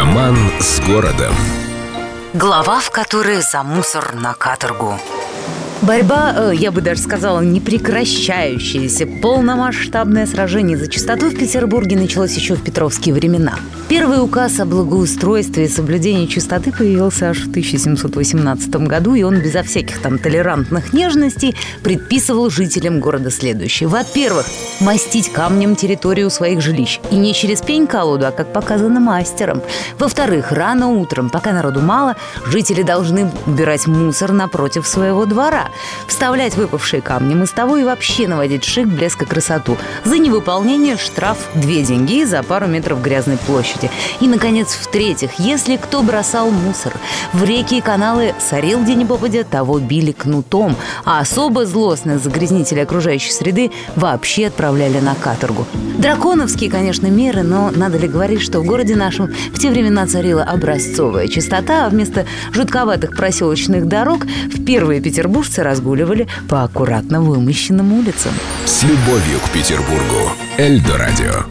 Роман с городом. Глава, в которой за мусор на каторгу. Борьба, э, я бы даже сказала, непрекращающаяся, полномасштабное сражение за чистоту в Петербурге началось еще в петровские времена. Первый указ о благоустройстве и соблюдении чистоты появился аж в 1718 году, и он безо всяких там толерантных нежностей предписывал жителям города следующее. Во-первых, мастить камнем территорию своих жилищ. И не через пень-колоду, а как показано мастером. Во-вторых, рано утром, пока народу мало, жители должны убирать мусор напротив своего двора вставлять выпавшие камни мостовой и вообще наводить шик, блеск и красоту. За невыполнение штраф две деньги за пару метров грязной площади. И, наконец, в-третьих, если кто бросал мусор в реки и каналы, сорил где ни попадя, того били кнутом, а особо злостных загрязнителей окружающей среды вообще отправляли на каторгу. Драконовские, конечно, меры, но надо ли говорить, что в городе нашем в те времена царила образцовая чистота, а вместо жутковатых проселочных дорог в первые петербуржцы разгуливали по аккуратно вымощенным улицам. С любовью к Петербургу. Эльдо радио.